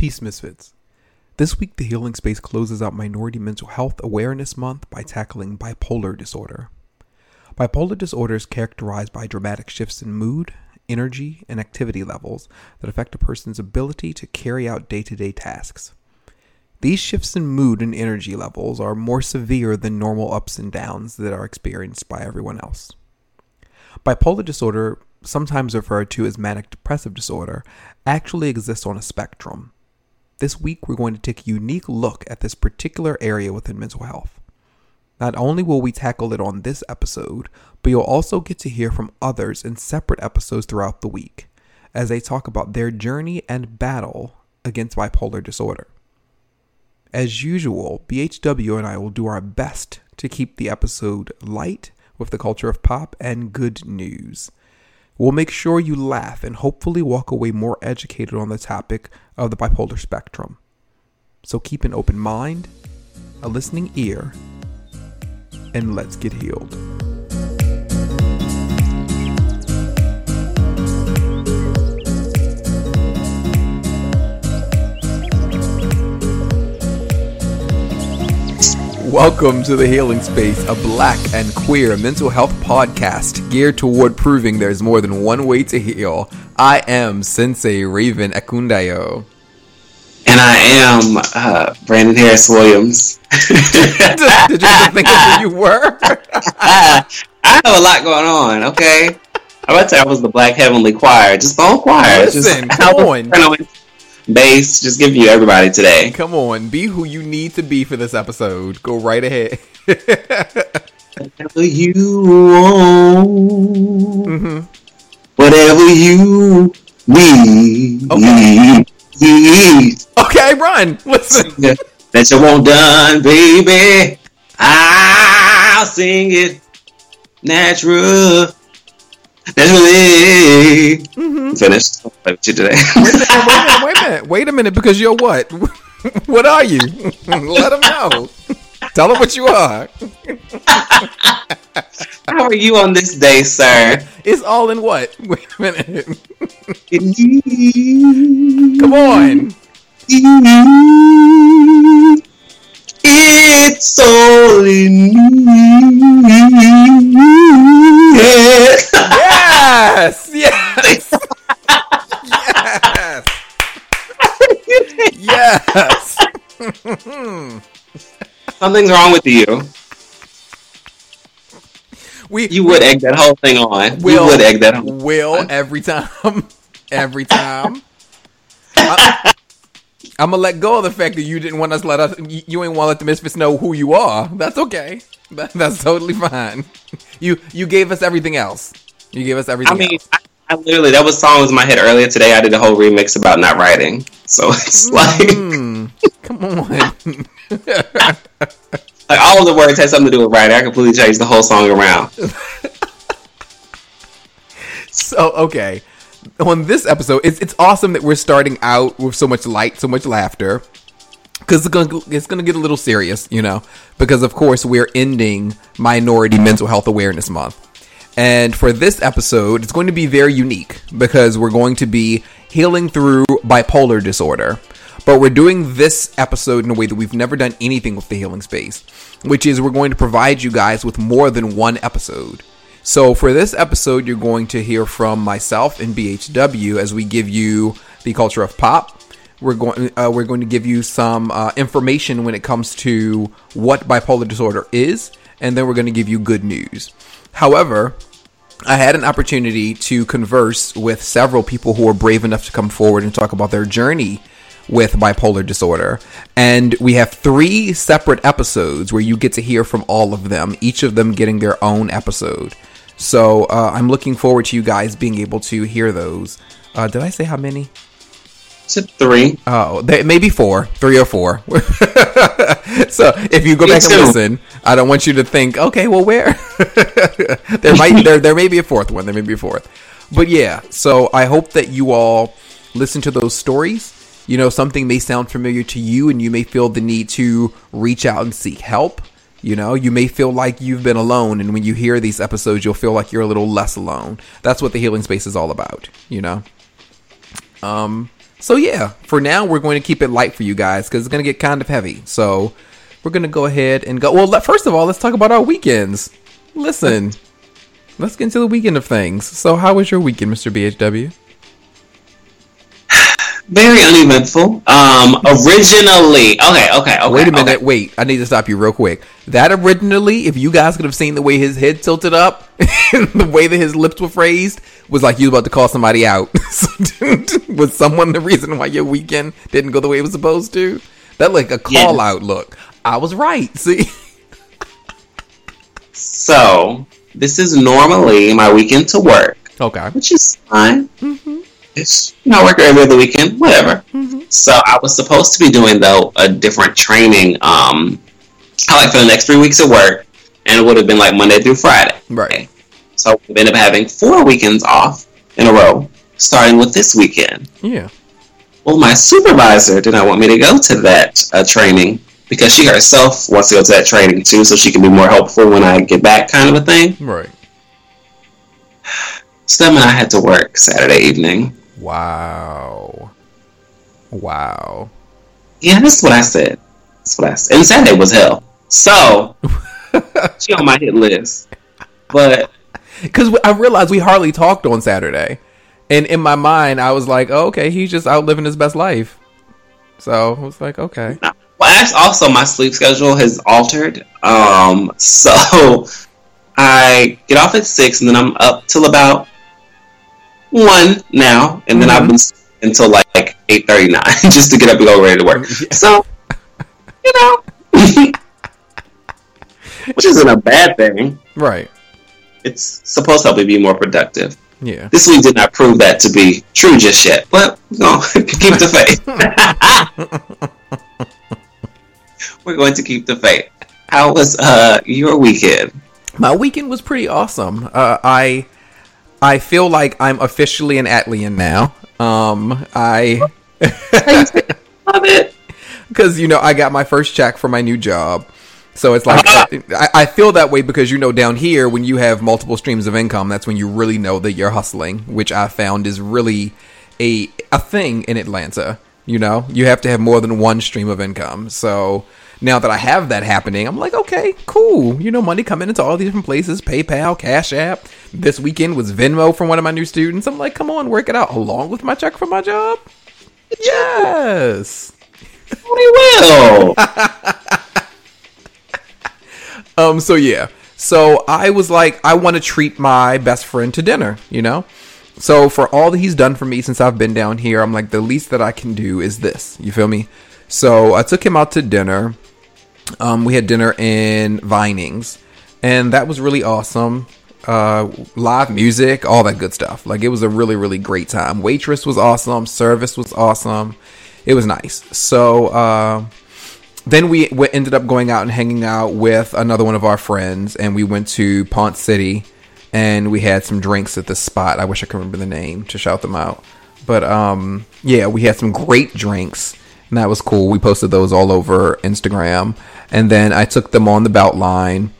Peace Misfits. This week, the Healing Space closes out Minority Mental Health Awareness Month by tackling bipolar disorder. Bipolar disorder is characterized by dramatic shifts in mood, energy, and activity levels that affect a person's ability to carry out day to day tasks. These shifts in mood and energy levels are more severe than normal ups and downs that are experienced by everyone else. Bipolar disorder, sometimes referred to as manic depressive disorder, actually exists on a spectrum. This week, we're going to take a unique look at this particular area within mental health. Not only will we tackle it on this episode, but you'll also get to hear from others in separate episodes throughout the week as they talk about their journey and battle against bipolar disorder. As usual, BHW and I will do our best to keep the episode light with the culture of pop and good news. We'll make sure you laugh and hopefully walk away more educated on the topic of the bipolar spectrum. So keep an open mind, a listening ear, and let's get healed. Welcome to the Healing Space, a black and queer mental health podcast geared toward proving there's more than one way to heal. I am Sensei Raven Ekundayo. And I am uh, Brandon Harris Williams. did, did, you think of who you were? I have a lot going on, okay? I would say I was the Black Heavenly Choir, just the whole choir. Listen, just, come on bass, just give you everybody today. Come on, be who you need to be for this episode. Go right ahead. Whatever you want, mm-hmm. whatever you need. Okay. Okay, run. Listen. That you want done, baby. I'll sing it natural. Naturally. Mm-hmm. Finished. What you today? wait, a minute, wait, a minute, wait a minute. Wait a minute, because you're what? what are you? Let them know. Tell them what you are. How are you on this day, sir? It's all in what? Wait a minute. Come on. It's all in me. Yes. Yes. yes. yes. Something's wrong with you. We, you would egg that whole thing on. Will, you would egg that whole Will every time. every time. I, am gonna let go of the fact that you didn't want us let us. You ain't want to let the misfits know who you are. That's okay. That, that's totally fine. You you gave us everything else. You gave us everything. I mean. I, I literally that was song was in my head earlier today. I did a whole remix about not writing, so it's like, mm, come on. like all of the words had something to do with writing. I completely changed the whole song around. so okay, on this episode, it's it's awesome that we're starting out with so much light, so much laughter. Because it's gonna, it's gonna get a little serious, you know. Because of course we're ending Minority Mental Health Awareness Month. And for this episode, it's going to be very unique because we're going to be healing through bipolar disorder. But we're doing this episode in a way that we've never done anything with the healing space, which is we're going to provide you guys with more than one episode. So for this episode, you're going to hear from myself and BHW as we give you the culture of pop. We're going uh, we're going to give you some uh, information when it comes to what bipolar disorder is, and then we're going to give you good news. However, I had an opportunity to converse with several people who were brave enough to come forward and talk about their journey with bipolar disorder. And we have three separate episodes where you get to hear from all of them, each of them getting their own episode. So uh, I'm looking forward to you guys being able to hear those. Uh, did I say how many? Said three. Oh, they, maybe four, three or four. so if you go Me back too. and listen, I don't want you to think, okay, well, where? there might there there may be a fourth one. There may be a fourth, but yeah. So I hope that you all listen to those stories. You know, something may sound familiar to you, and you may feel the need to reach out and seek help. You know, you may feel like you've been alone, and when you hear these episodes, you'll feel like you're a little less alone. That's what the healing space is all about. You know. Um. So yeah, for now we're going to keep it light for you guys because it's going to get kind of heavy. So we're going to go ahead and go. Well, let, first of all, let's talk about our weekends. Listen, let's get into the weekend of things. So, how was your weekend, Mr. BHW? Very uneventful. Um, originally, okay, okay, okay. Wait a minute. okay. Wait, I need to stop you real quick. That originally, if you guys could have seen the way his head tilted up, and the way that his lips were phrased, was like you was about to call somebody out. was someone the reason why your weekend didn't go the way it was supposed to? That like a call Yes. out look. I was right. See, So this is normally my weekend to work, okay, which is fine. It's you know I work every other weekend, whatever. So I was supposed to be doing though a different training. Um, like for the next three weeks of work, and it would have been like Monday through Friday. right. So we ended up having four weekends off in a row, starting with this weekend. Yeah. Well, my supervisor did not want me to go to that uh, training because she herself wants to go to that training too, so she can be more helpful when I get back, kind of a thing. Right. So and I had to work Saturday evening. Wow. Wow. Yeah, that's what I said. That's what I said. And Saturday was hell. So she on my hit list, but Because I realized we hardly talked on Saturday, and in my mind, I was like, oh, "Okay, he's just out living his best life." So I was like, "Okay." Well, actually, also my sleep schedule has altered. Um, so I get off at six, and then I'm up till about one now, and then I've been until like eight thirty nine just to get up and go ready to work. Yeah. So you know, which isn't a bad thing. Right. It's supposed to help me be more productive. Yeah. This week did not prove that to be true just yet, but to keep the faith. we're going to keep the faith. How was uh, your weekend? My weekend was pretty awesome. Uh, I I feel like I'm officially an Atlian now. Um, I Love it. because you know I got my first check for my new job, so it's like I, I feel that way because you know down here when you have multiple streams of income, that's when you really know that you're hustling, which I found is really a a thing in Atlanta. You know, you have to have more than one stream of income. So now that I have that happening, I'm like, okay, cool. You know, money coming into all these different places, PayPal, Cash App. This weekend was Venmo from one of my new students. I'm like, come on, work it out along with my check from my job. Yes. We will. Um. So yeah. So I was like, I want to treat my best friend to dinner. You know. So for all that he's done for me since I've been down here, I'm like, the least that I can do is this. You feel me? So I took him out to dinner. Um, we had dinner in Vinings, and that was really awesome. Uh, live music, all that good stuff. Like it was a really, really great time. Waitress was awesome. Service was awesome. It was nice. So uh, then we, ended up going out and hanging out with another one of our friends, and we went to Ponce City, and we had some drinks at the spot. I wish I could remember the name to shout them out, but um, yeah, we had some great drinks, and that was cool. We posted those all over Instagram, and then I took them on the belt line.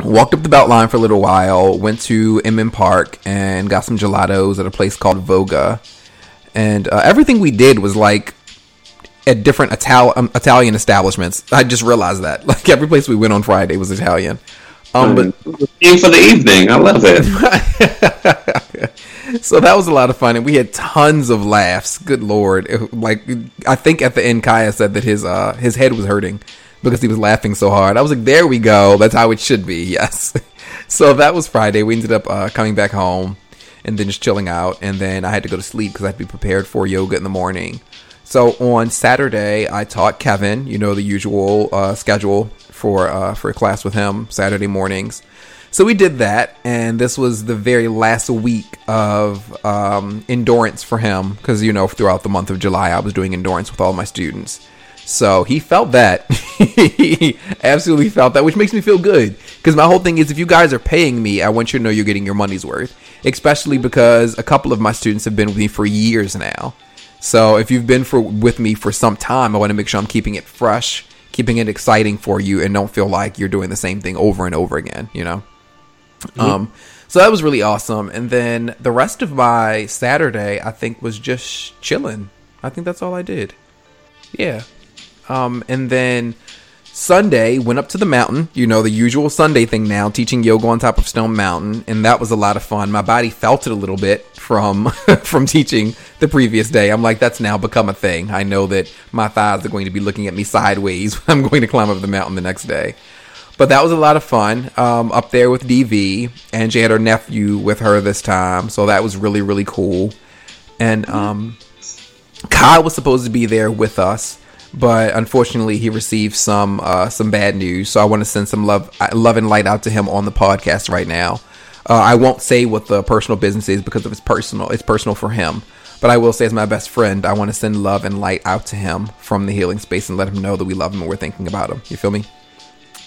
Walked up the belt line for a little while, went to MM Park and got some gelatos at a place called Voga. And uh, everything we did was like at different Ital- um, Italian establishments. I just realized that. Like every place we went on Friday was Italian. Um, but Theme for the evening. I love it. so that was a lot of fun, and we had tons of laughs. Good lord! It- like I think at the end, Kaya said that his uh his head was hurting because he was laughing so hard. I was like, there we go. That's how it should be. Yes. so that was Friday. We ended up uh, coming back home and then just chilling out, and then I had to go to sleep because I had to be prepared for yoga in the morning. So on Saturday, I taught Kevin. You know the usual uh, schedule for uh, for a class with him Saturday mornings. So we did that, and this was the very last week of um, endurance for him because you know throughout the month of July I was doing endurance with all my students. So he felt that. he absolutely felt that, which makes me feel good. Because my whole thing is if you guys are paying me, I want you to know you're getting your money's worth. Especially because a couple of my students have been with me for years now. So if you've been for with me for some time, I want to make sure I'm keeping it fresh, keeping it exciting for you, and don't feel like you're doing the same thing over and over again, you know? Um, so that was really awesome. And then the rest of my Saturday, I think, was just chilling. I think that's all I did. Yeah. Um, and then Sunday went up to the mountain. You know the usual Sunday thing now, teaching yoga on top of Stone Mountain, and that was a lot of fun. My body felt it a little bit from from teaching the previous day. I'm like, that's now become a thing. I know that my thighs are going to be looking at me sideways when I'm going to climb up the mountain the next day. But that was a lot of fun um, up there with DV, and she had her nephew with her this time, so that was really really cool. And um, Kyle was supposed to be there with us, but unfortunately he received some uh, some bad news. So I want to send some love love and light out to him on the podcast right now. Uh, I won't say what the personal business is because of it's personal. It's personal for him. But I will say, as my best friend, I want to send love and light out to him from the healing space and let him know that we love him and we're thinking about him. You feel me?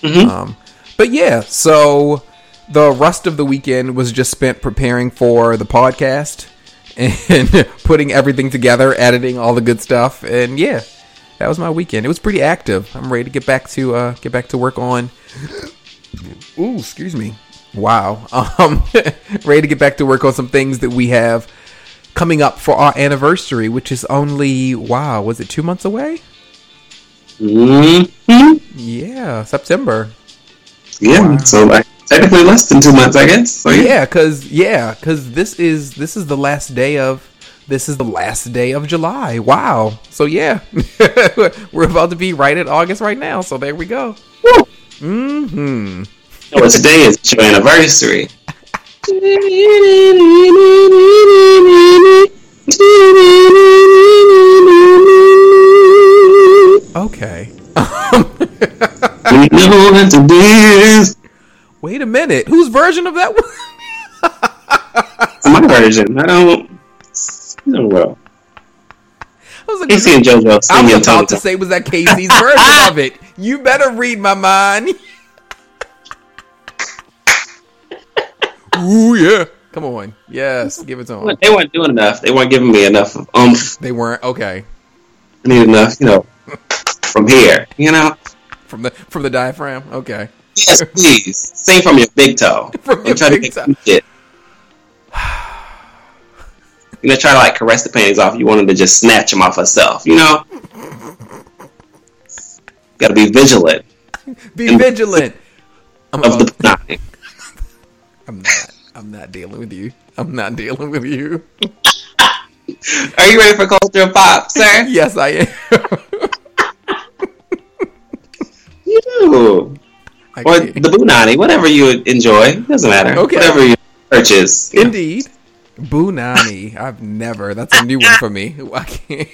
Mhm. Um, but yeah, so the rest of the weekend was just spent preparing for the podcast and putting everything together, editing all the good stuff, and yeah, that was my weekend. It was pretty active. I'm ready to get back to uh, get back to work on. Ooh, excuse me. Wow. Um, ready to get back to work on some things that we have coming up for our anniversary, which is only wow. Was it two months away? hmm Yeah, September. Yeah. Wow. So like technically less than two months, I guess. So yeah. yeah because yeah because this is this is the last day of this is the last day of july wow so yeah we're about to be right at august right now so there we go Woo. hmm Well, today is your anniversary. okay We know what to do. wait a minute whose version of that was My version. I don't. Don't know. I was, like, K-Ci and JoJo I was about to say was that K-Ci's version of it you better read my mind ooh yeah come on yes give it to them They weren't doing enough. They weren't giving me enough oomph. they weren't okay I need enough, you know, from here. You know. from the from the diaphragm okay Yes, please. Sing from your big toe. From your try to big make toe. shit. You know, try to like caress the panties off. You want them to just snatch them off herself. You know. Got to be vigilant Be And- vigilant. I'm, of the nine. I'm not. I'm not dealing with you. I'm not dealing with you. Are you ready for culture pop, sir? yes, I am. You Or the Bunani, whatever you enjoy. Doesn't matter. Okay. Whatever you purchase. you know. Indeed. Bunani. I've never. That's a new one for me. I can't.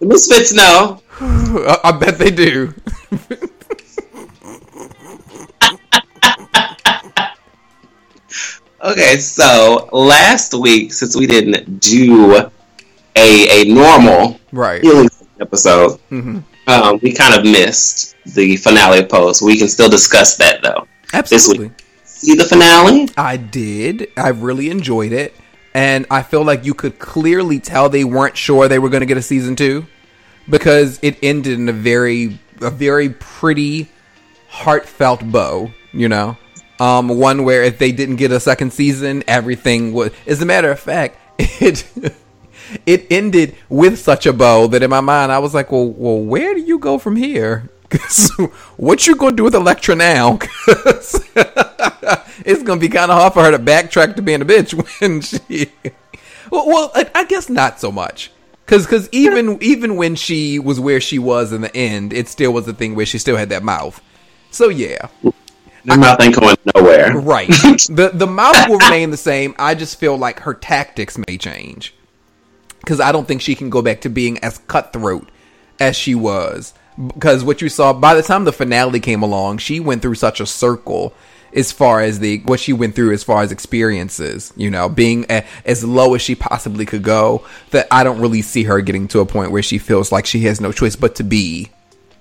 The Misfits know. I I bet they do. Okay, so last week, since we didn't do a a normal Right. healing episode, hmm um, we kind of missed the finale post. We can still discuss that though. Absolutely. See the finale? I did. I really enjoyed it. And I feel like you could clearly tell they weren't sure they were going to get a season two because it ended in a very, a very pretty, heartfelt bow, you know? Um, one where if they didn't get a second season, everything would. As a matter of fact, it. It ended with such a bow that in my mind I was like, "Well, well, where do you go from here? what you gonna do with Elektra now? it's gonna be kind of hard for her to backtrack to being a bitch when she. Well, well I, I guess not so much. Cause, cause even even when she was where she was in the end, it still was a thing where she still had that mouth. So yeah, Their mouth ain't going nowhere. right. the The mouth will remain the same. I just feel like her tactics may change. Because I don't think she can go back to being as cutthroat as she was. Because what you saw by the time the finale came along, she went through such a circle as far as the what she went through as far as experiences. You know, being a, as low as she possibly could go. That I don't really see her getting to a point where she feels like she has no choice but to be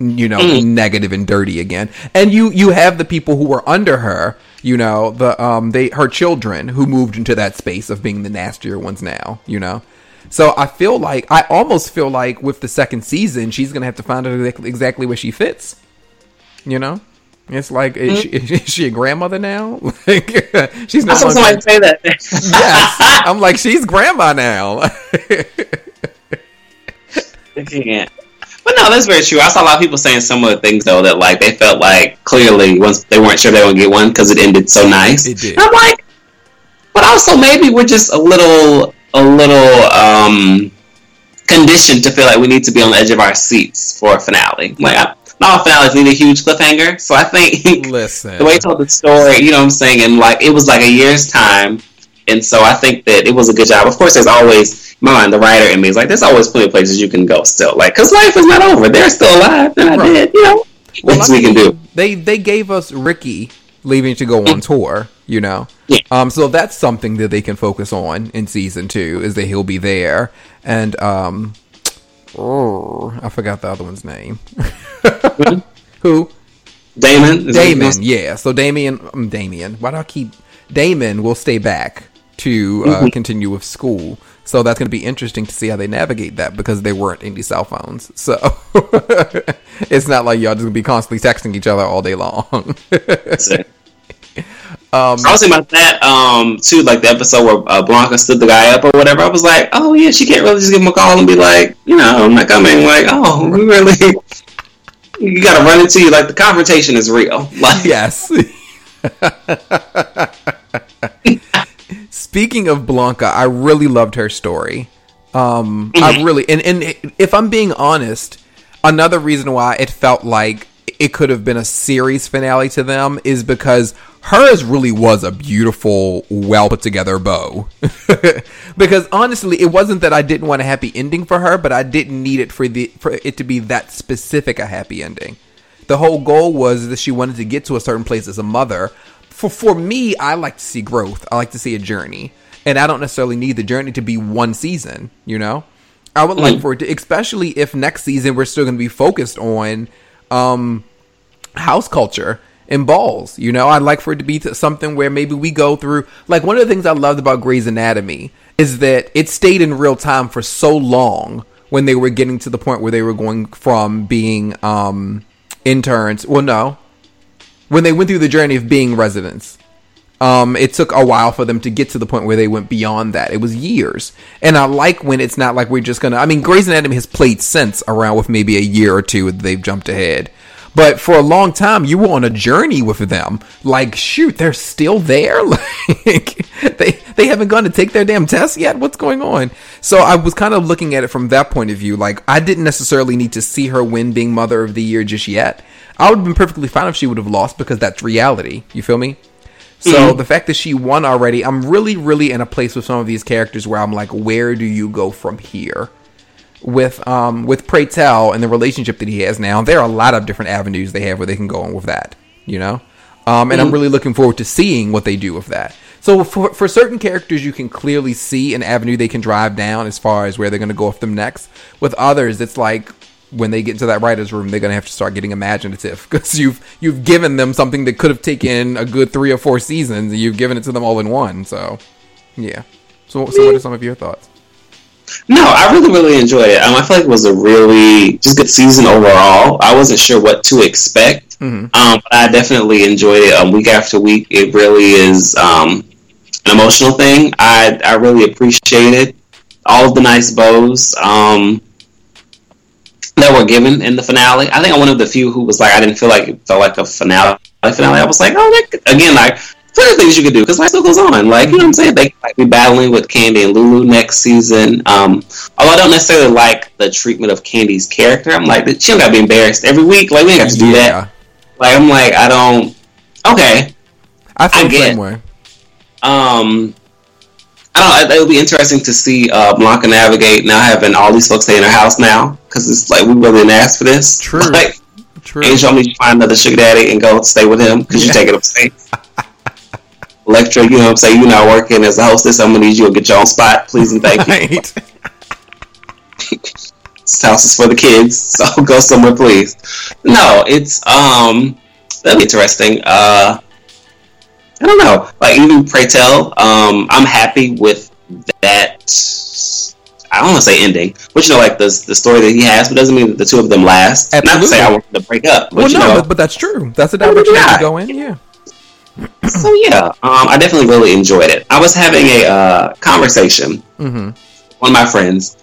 you know negative and dirty again and you you have the people who were under her you know the um they her children who moved into that space of being the nastier ones now you know so i feel like i almost feel like with the second season she's gonna have to find out exactly, exactly where she fits you know It's like is, she, mm-hmm. is she a grandmother now? like she's I not. saw somebody say that. yes, I'm like she's grandma now. I can't. But no, that's very true. I saw a lot of people saying some of the things though that like they felt like clearly once they weren't sure they would get one because it ended so nice. It did. And I'm like, but also maybe we're just a little, a little um conditioned to feel like we need to be on the edge of our seats for a finale. Like, I, not all finales need a huge cliffhanger, so I think Listen, the way he told the story, you know what I'm saying, and like it was like a year's time. And so I think that it was a good job. Of course, there's always, my mind, the writer in me is like, there's always plenty of places you can go still. Like, because life is not over. They're still alive, and I Right. did, you know. Well, Things I we can do. They they gave us Ricky leaving to go on tour, you know. Yeah. Um, so that's something that they can focus on in season two is that he'll be there, and um, oh, I forgot the other one's name. Who? Damon? is Damon. Yeah. So Damien, um, Damien. Why do I keep Damon? Will stay back to uh, Mm-hmm. continue with school. So that's going to be interesting to see how they navigate that because there weren't any cell phones. So it's not like y'all just gonna be constantly texting each other all day long. It. Um, I was thinking about that um too, like the episode where uh, Blanca stood the guy up or whatever. I was like, oh yeah, she can't really just give him a call and be like, you know, I'm not coming. Like, oh, we really, you got to run into you. Like the confrontation is real. Like, yes. Speaking of Blanca, I really loved her story. Um, I really, and, and if I'm being honest, another reason why it felt like it could have been a series finale to them is because hers really was a beautiful, well put together bow. because honestly, it wasn't that I didn't want a happy ending for her, but I didn't need it for the for it to be that specific a happy ending. The whole goal was that she wanted to get to a certain place as a mother. For for me, I like to see growth. I like to see a journey, and I don't necessarily need the journey to be one season. You know, I would like for it to, especially if next season we're still going to be focused on um, house culture and balls. You know, I'd like for it to be something where maybe we go through. Like one of the things I loved about Grey's Anatomy is that it stayed in real time for so long when they were getting to the point where they were going from being um, interns. Well, no, when they went through the journey of being residents. Um, it took a while for them to get to the point where they went beyond that. It was years, and I like when it's not like we're just gonna. I mean, Grey's Anatomy has played since around with maybe a year or two. They've jumped ahead, but for a long time you were on a journey with them. Like, shoot, they're still there. Like, they they haven't gone to take their damn test yet. What's going on? So I was kind of looking at it from that point of view. Like, I didn't necessarily need to see her win being Mother of the Year just yet. I would have been perfectly fine if she would have lost because that's reality. You feel me? So mm-hmm. the fact that she won already, I'm really, really in a place with some of these characters where I'm like, where do you go from here? With um with Pray Tell and the relationship that he has now, there are a lot of different avenues they have where they can go on with that. You know, um, and I'm really looking forward to seeing what they do with that. So for for certain characters, you can clearly see an avenue they can drive down as far as where they're going to go with them next. With others, it's like when they get into that writers' room, they're gonna have to start getting imaginative because you've you've given them something that could have taken a good three or four seasons, and you've given it to them all in one. So, yeah. So, so what are some of your thoughts? No, I really, really enjoyed it. Um, I feel like it was a really just good season overall. I wasn't sure what to expect. Mhm. Um, but I definitely enjoyed it. Um, week after week, it really is um, an emotional thing. I I really appreciated all of the nice bows um, that were given in the finale. I think I'm one of the few who was like, I didn't feel like it felt like a finale. Finale. I was like, oh, that again, like there are things you could do because life still goes on. Like you know what I'm saying? They might be battling with Candy and Lulu next season. Um, although I don't necessarily like the treatment of Candy's character. I'm like, she don't got to be embarrassed every week. Like we ain't got to do that. Like I'm like, I don't. Okay. I feel I the get same way. Um, I don't. It would be interesting to see uh, Blanca navigate now having all these folks stay in her house now because it's like we really didn't ask for this. True. Like, True. Angel needs to find another sugar daddy and go stay with him because Yeah. you take it upstate. Elektra, you know what I'm saying? You're not working as a hostess. I'm gonna need you to get your own spot, please and thank you. This house is for the kids, so go somewhere, please. No, it's um, that'll be interesting. Uh, I don't know. Like even Pray Tell, um, I'm happy with that I don't want to say ending, but you know, like the the story that he has, but doesn't mean that the two of them last. Absolutely. Not to say I want them to break up. But, well, no, know, but, but, that's true. That's the direction to go in. Yeah. So yeah, um, I definitely really enjoyed it. I was having a uh, conversation. Mm-hmm. One of my friends.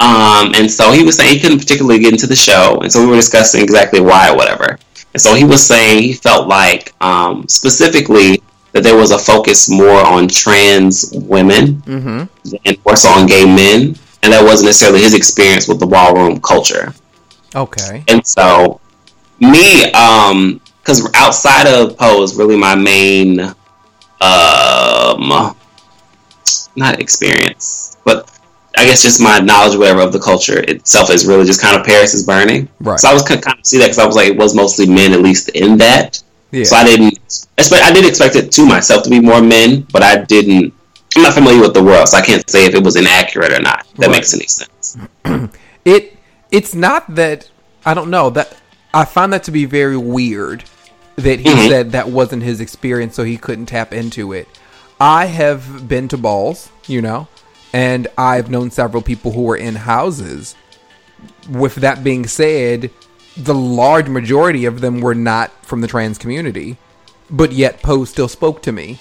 Um, and so he was saying he couldn't particularly get into the show, and so we were discussing exactly why or whatever. And so he was saying he felt like um, specifically that there was a focus more on trans women mm-hmm. and more so on gay men, and that wasn't necessarily his experience with the ballroom culture. Okay. And so, me, um, because outside of Pose is really my main, um, not experience, but I guess just my knowledge, whatever, of the culture itself is really just kind of Paris is burning. Right. So I was kind of see that because I was like, it was mostly men, at least in that. Yeah. So I didn't expect. I did expect it to myself to be more men, but I didn't. I'm not familiar with the world, so I can't say if it was inaccurate or not. That right. makes any sense. it it's not that I don't know that I find that to be very weird that he mm-hmm. said that wasn't his experience, so he couldn't tap into it. I have been to balls, you know, and I've known several people who were in houses. With that being said, the large majority of them were not from the trans community, but yet Pose still spoke to me.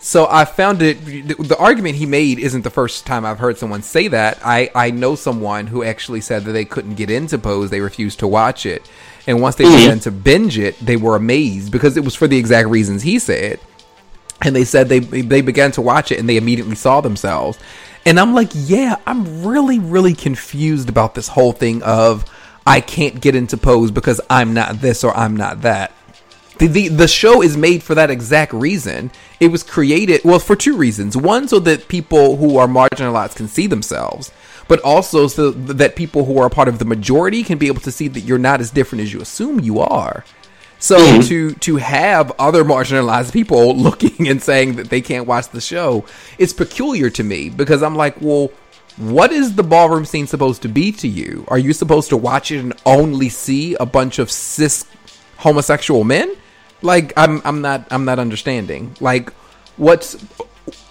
So I found it. The argument he made isn't the first time I've heard someone say that. I, I know someone who actually said that they couldn't get into Pose, they refused to watch it. And once they mm-hmm. began to binge it, they were amazed because it was for the exact reasons he said. And they said they they began to watch it and they immediately saw themselves. And I'm like, yeah, I'm really, really confused about this whole thing of I can't get into pose because I'm not this or I'm not that. The, the, the show is made for that exact reason. It was created, well, for two reasons. One, so that people who are marginalized can see themselves, but also so that people who are a part of the majority can be able to see that you're not as different as you assume you are. So mm-hmm. to to have other marginalized people looking and saying that they can't watch the show, it's peculiar to me because I'm like, well, what is the ballroom scene supposed to be to you? Are you supposed to watch it and only see a bunch of cis homosexual men? Like I'm I'm not I'm not understanding. Like what's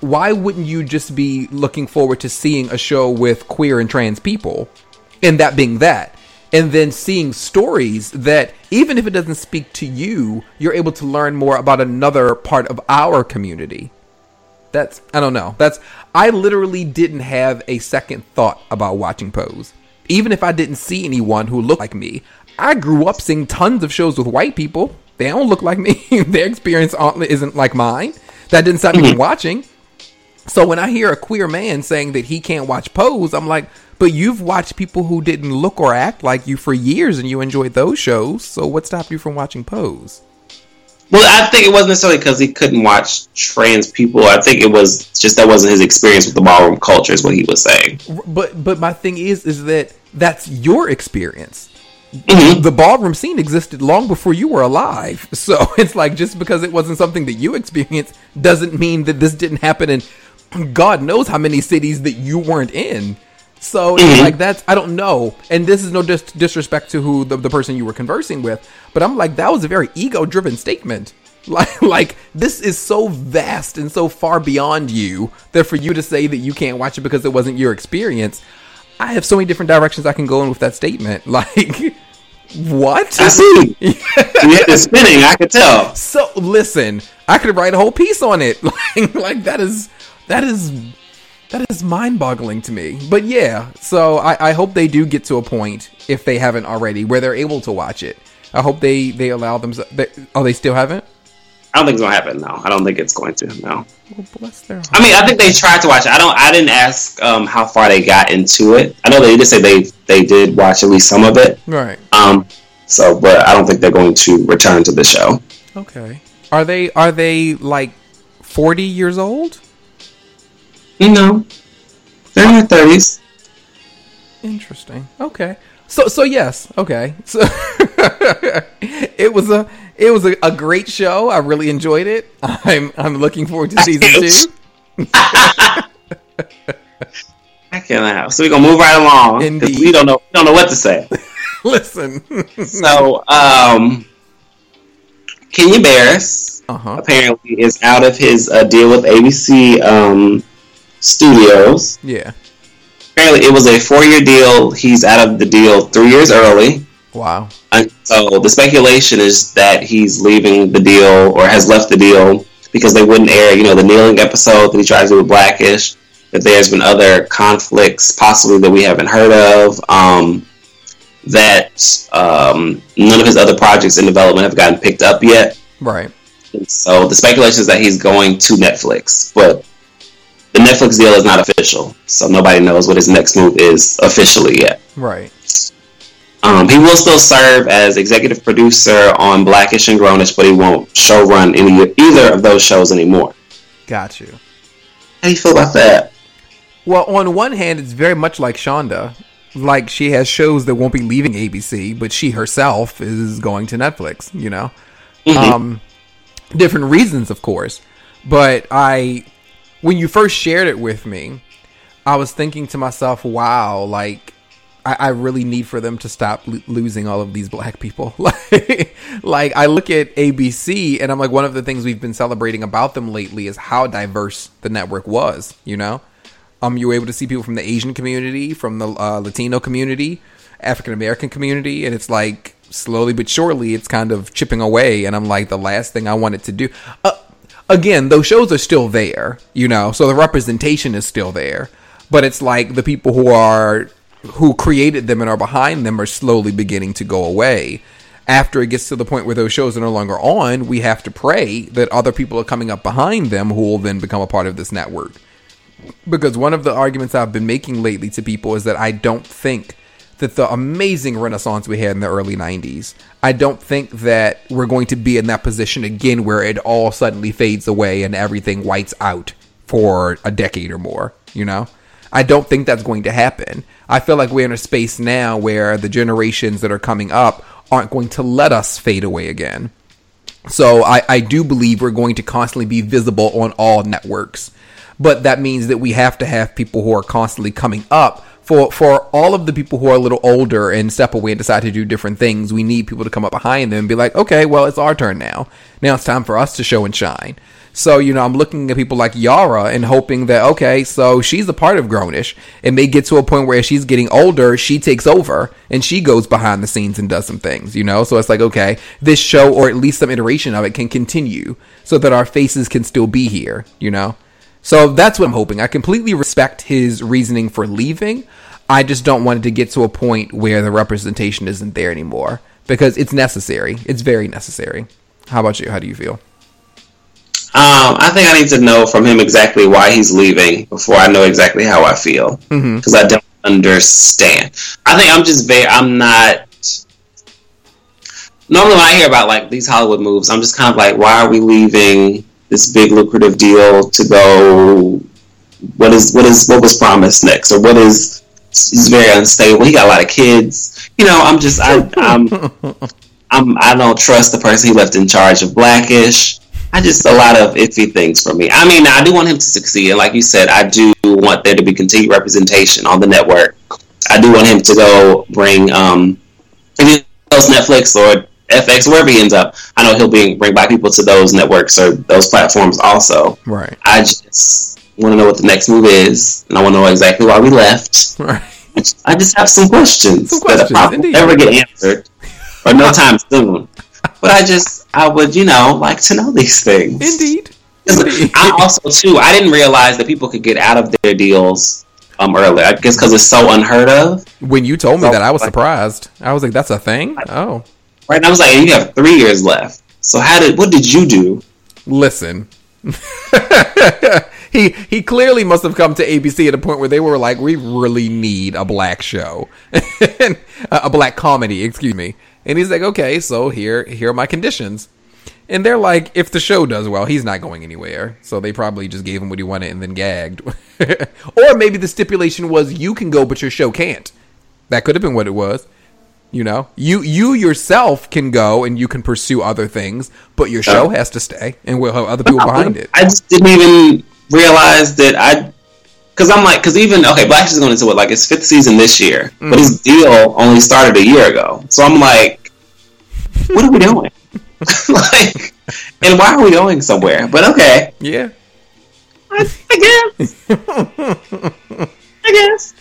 why wouldn't you just be looking forward to seeing a show with queer and trans people and that being that? And then seeing stories that even if it doesn't speak to you, you're able to learn more about another part of our community. That's I don't know. That's I literally didn't have a second thought about watching Pose. Even if I didn't see anyone who looked like me, I grew up seeing tons of shows with white people. They don't look like me. Their experience isn't like mine. That didn't stop me from mm-hmm. watching. So when I hear a queer man saying that he can't watch Pose, I'm like, but you've watched people who didn't look or act like you for years and you enjoyed those shows. So what stopped you from watching Pose? Well, I think it wasn't necessarily because he couldn't watch trans people. I think it was just that wasn't his experience with the ballroom culture, is what he was saying. But but my thing is, is that that's your experience. Mm-hmm. The ballroom scene existed long before you were alive. So it's like just because it wasn't something that you experienced doesn't mean that this didn't happen in God knows how many cities that you weren't in. So mm-hmm. like that's I don't know, and this is no dis- disrespect to who the, the person you were conversing with, but I'm like that was a very ego driven statement. Like like this is so vast and so far beyond you that for you to say that you can't watch it because it wasn't your experience, I have so many different directions I can go in with that statement. Like what? I see. you had it spinning. I could tell. So listen, I could write a whole piece on it. Like, like that is that is that is mind-boggling to me. But yeah, so I, I hope they do get to a point if they haven't already where they're able to watch it. I hope they they allow them. They, oh, they still haven't. I don't think it's gonna happen. No, I don't think it's going to. No. Well, bless their. Heart. I mean, I think they tried to watch it. I don't. I didn't ask um, how far they got into it. I know they did say they they did watch at least some of it. Right. Um. So, but I don't think they're going to return to the show. Okay. Are they? Are they like forty years old? You know, they're in their thirties. Interesting. Okay. So so yes. Okay. So it was a it was a, a, great show. I really enjoyed it. I'm I'm looking forward to season two. I cannot. So we're gonna move right along because we don't know we don't know what to say. Listen. so um, Kenya Barris uh-huh. apparently is out of his uh, deal with ABC um, Studios. Yeah. Apparently it was a four year deal. He's out of the deal three years early. Wow. And so the speculation is that he's leaving the deal or has left the deal because they wouldn't air, you know, the kneeling episode that he tries to do with Blackish. That there's been other conflicts, possibly that we haven't heard of. Um, that um, none of his other projects in development have gotten picked up yet. Right. So the speculation is that he's going to Netflix, but the Netflix deal is not official, so nobody knows what his next move is officially yet. Right. Um, he will still serve as executive producer on Blackish and Grownish, but he won't show run any either of those shows anymore. Got you. How do you feel about that? Well, on one hand, it's very much like Shonda. Like she has shows that won't be leaving ABC, but she herself is going to Netflix. You know, Mhm. um, different reasons, of course. But I, when you first shared it with me, I was thinking to myself, "Wow, like." I, I really need for them to stop lo- losing all of these black people. like, I look at ABC and I'm like, one of the things we've been celebrating about them lately is how diverse the network was. You know, um, you were able to see people from the Asian community, from the uh, Latino community, African American community, and it's like slowly but surely it's kind of chipping away. And I'm like, the last thing I wanted to do. Uh, again, those shows are still there, you know, so the representation is still there. But it's like the people who are who created them and are behind them are slowly beginning to go away. After it gets to the point where those shows are no longer on, we have to pray that other people are coming up behind them who will then become a part of this network because one of the arguments I've been making lately to people is that I don't think that the amazing renaissance we had in the early 90s, I don't think that we're going to be in that position again where it all suddenly fades away and everything whites out for a decade or more, you know? I don't think that's going to happen. I feel like we're in a space now where the generations that are coming up aren't going to let us fade away again. So I, I do believe we're going to constantly be visible on all networks. But that means that we have to have people who are constantly coming up. For for all of the people who are a little older and step away and decide to do different things, we need people to come up behind them and be like, okay, well, it's our turn now. Now it's time for us to show and shine. So, you know, I'm looking at people like Yara and hoping that, okay, so she's a part of Grownish. It may get to a point where she's getting older, she takes over and she goes behind the scenes and does some things, you know? So it's like, okay, this show or at least some iteration of it can continue so that our faces can still be here, you know? So that's what I'm hoping. I completely respect his reasoning for leaving. I just don't want it to get to a point where the representation isn't there anymore because it's necessary. It's very necessary. How about you? How do you feel? Um, I think I need to know from him exactly why he's leaving before I know exactly how I feel because I don't understand. I think I'm just very. I'm not. Normally, when I hear about like these Hollywood moves, I'm just kind of like, why are we leaving this big lucrative deal to go? What is what is what was promised next, or what is? He's very unstable. He got a lot of kids. You know, I'm just I, I'm I'm I don't trust the person he left in charge of Blackish. I just a lot of iffy things for me. I mean, I do want him to succeed, and like you said, I do want there to be continued representation on the network. I do want him to go bring um, if he goes Netflix or FX, wherever he ends up. I know he'll be bring black people to those networks or those platforms also. Right. I just want to know what the next move is, and I want to know exactly why we left. Right. I just, have some questions, Some that questions, probably indeed. never get answered, or no time soon. But I just, I would, you know, like to know these things. Indeed. I also too, I didn't realize that people could get out of their deals um early. I guess because it's so unheard of. When you told me So, that, I was like- surprised. I was like, "That's a thing." Oh, Right? And I was like, you have three years left. So how did? What did you do? listen. he he clearly must have come to ABC at a point where they were like, "We really need a black show, uh, a black comedy." Excuse me. And he's like, "Okay, so here here are my conditions." And they're like, if the show does well, he's not going anywhere. So they probably just gave him what he wanted and then gagged. or maybe the stipulation was you can go, but your show can't. That could have been what it was. You know, you you yourself can go and you can pursue other things, but your show has to stay, and we'll have other people behind it. I just didn't even realize that I. Because I'm like, because even okay, Blackish going into what like its fifth season this year, Mm. but his deal only started a year ago. So I'm like, what are we doing? like, and why are we going somewhere? But okay, Yeah, I, I guess. I guess.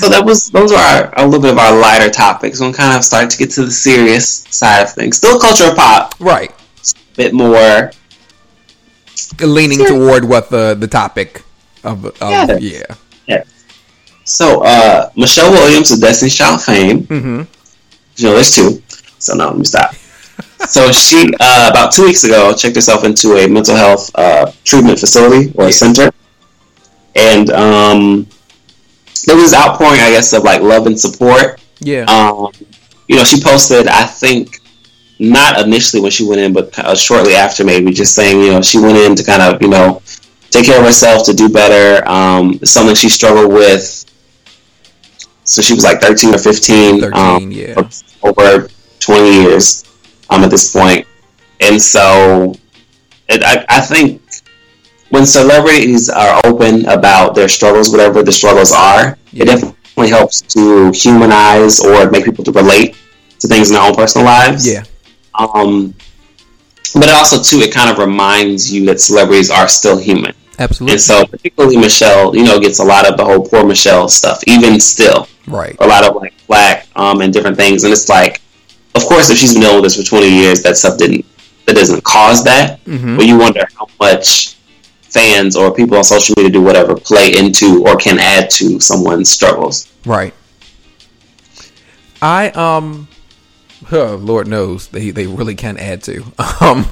So that was those are our, a little bit of our lighter topics. We'll kind of start to get to the serious side of things. Still culture of pop, right? A bit more leaning serious. toward what the the topic of, of yeah. yeah. yeah. So uh, Michelle Williams of Destiny's Child fame. Mm-hmm. You know, there's two. So no, let me stop. so she uh, about two weeks ago checked herself into a mental health uh, treatment facility or yeah. center, and um, there was outpouring, I guess, of like love and support. Yeah. Um, you know, she posted, I think, not initially when she went in, but uh, shortly after, maybe just saying, you know, she went in to kind of, you know, take care of herself to do better. Um, something she struggled with. So she was like 13 or 15. 13, um, yeah. Over 20 years um, at this point. And so it, I, I think when celebrities are open about their struggles, whatever the struggles are, yeah. it definitely helps to humanize or make people to relate to things in their own personal lives. Yeah. Um, but also too, it kind of reminds you that celebrities are still human. Absolutely. And so, particularly Michelle, you know, gets a lot of the whole poor Michelle stuff, even still. Right. A lot of like black um, and different things, and it's like, of course, if she's been dealing with this for twenty years, that stuff didn't that doesn't cause that. Mm-hmm. But you wonder how much fans or people on social media do whatever play into or can add to someone's struggles. Right. I um oh, Lord knows they, they really can add to um,